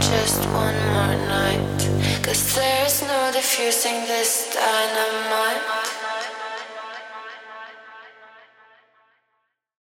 just one more night. Cause there's no diffusing this dynamite.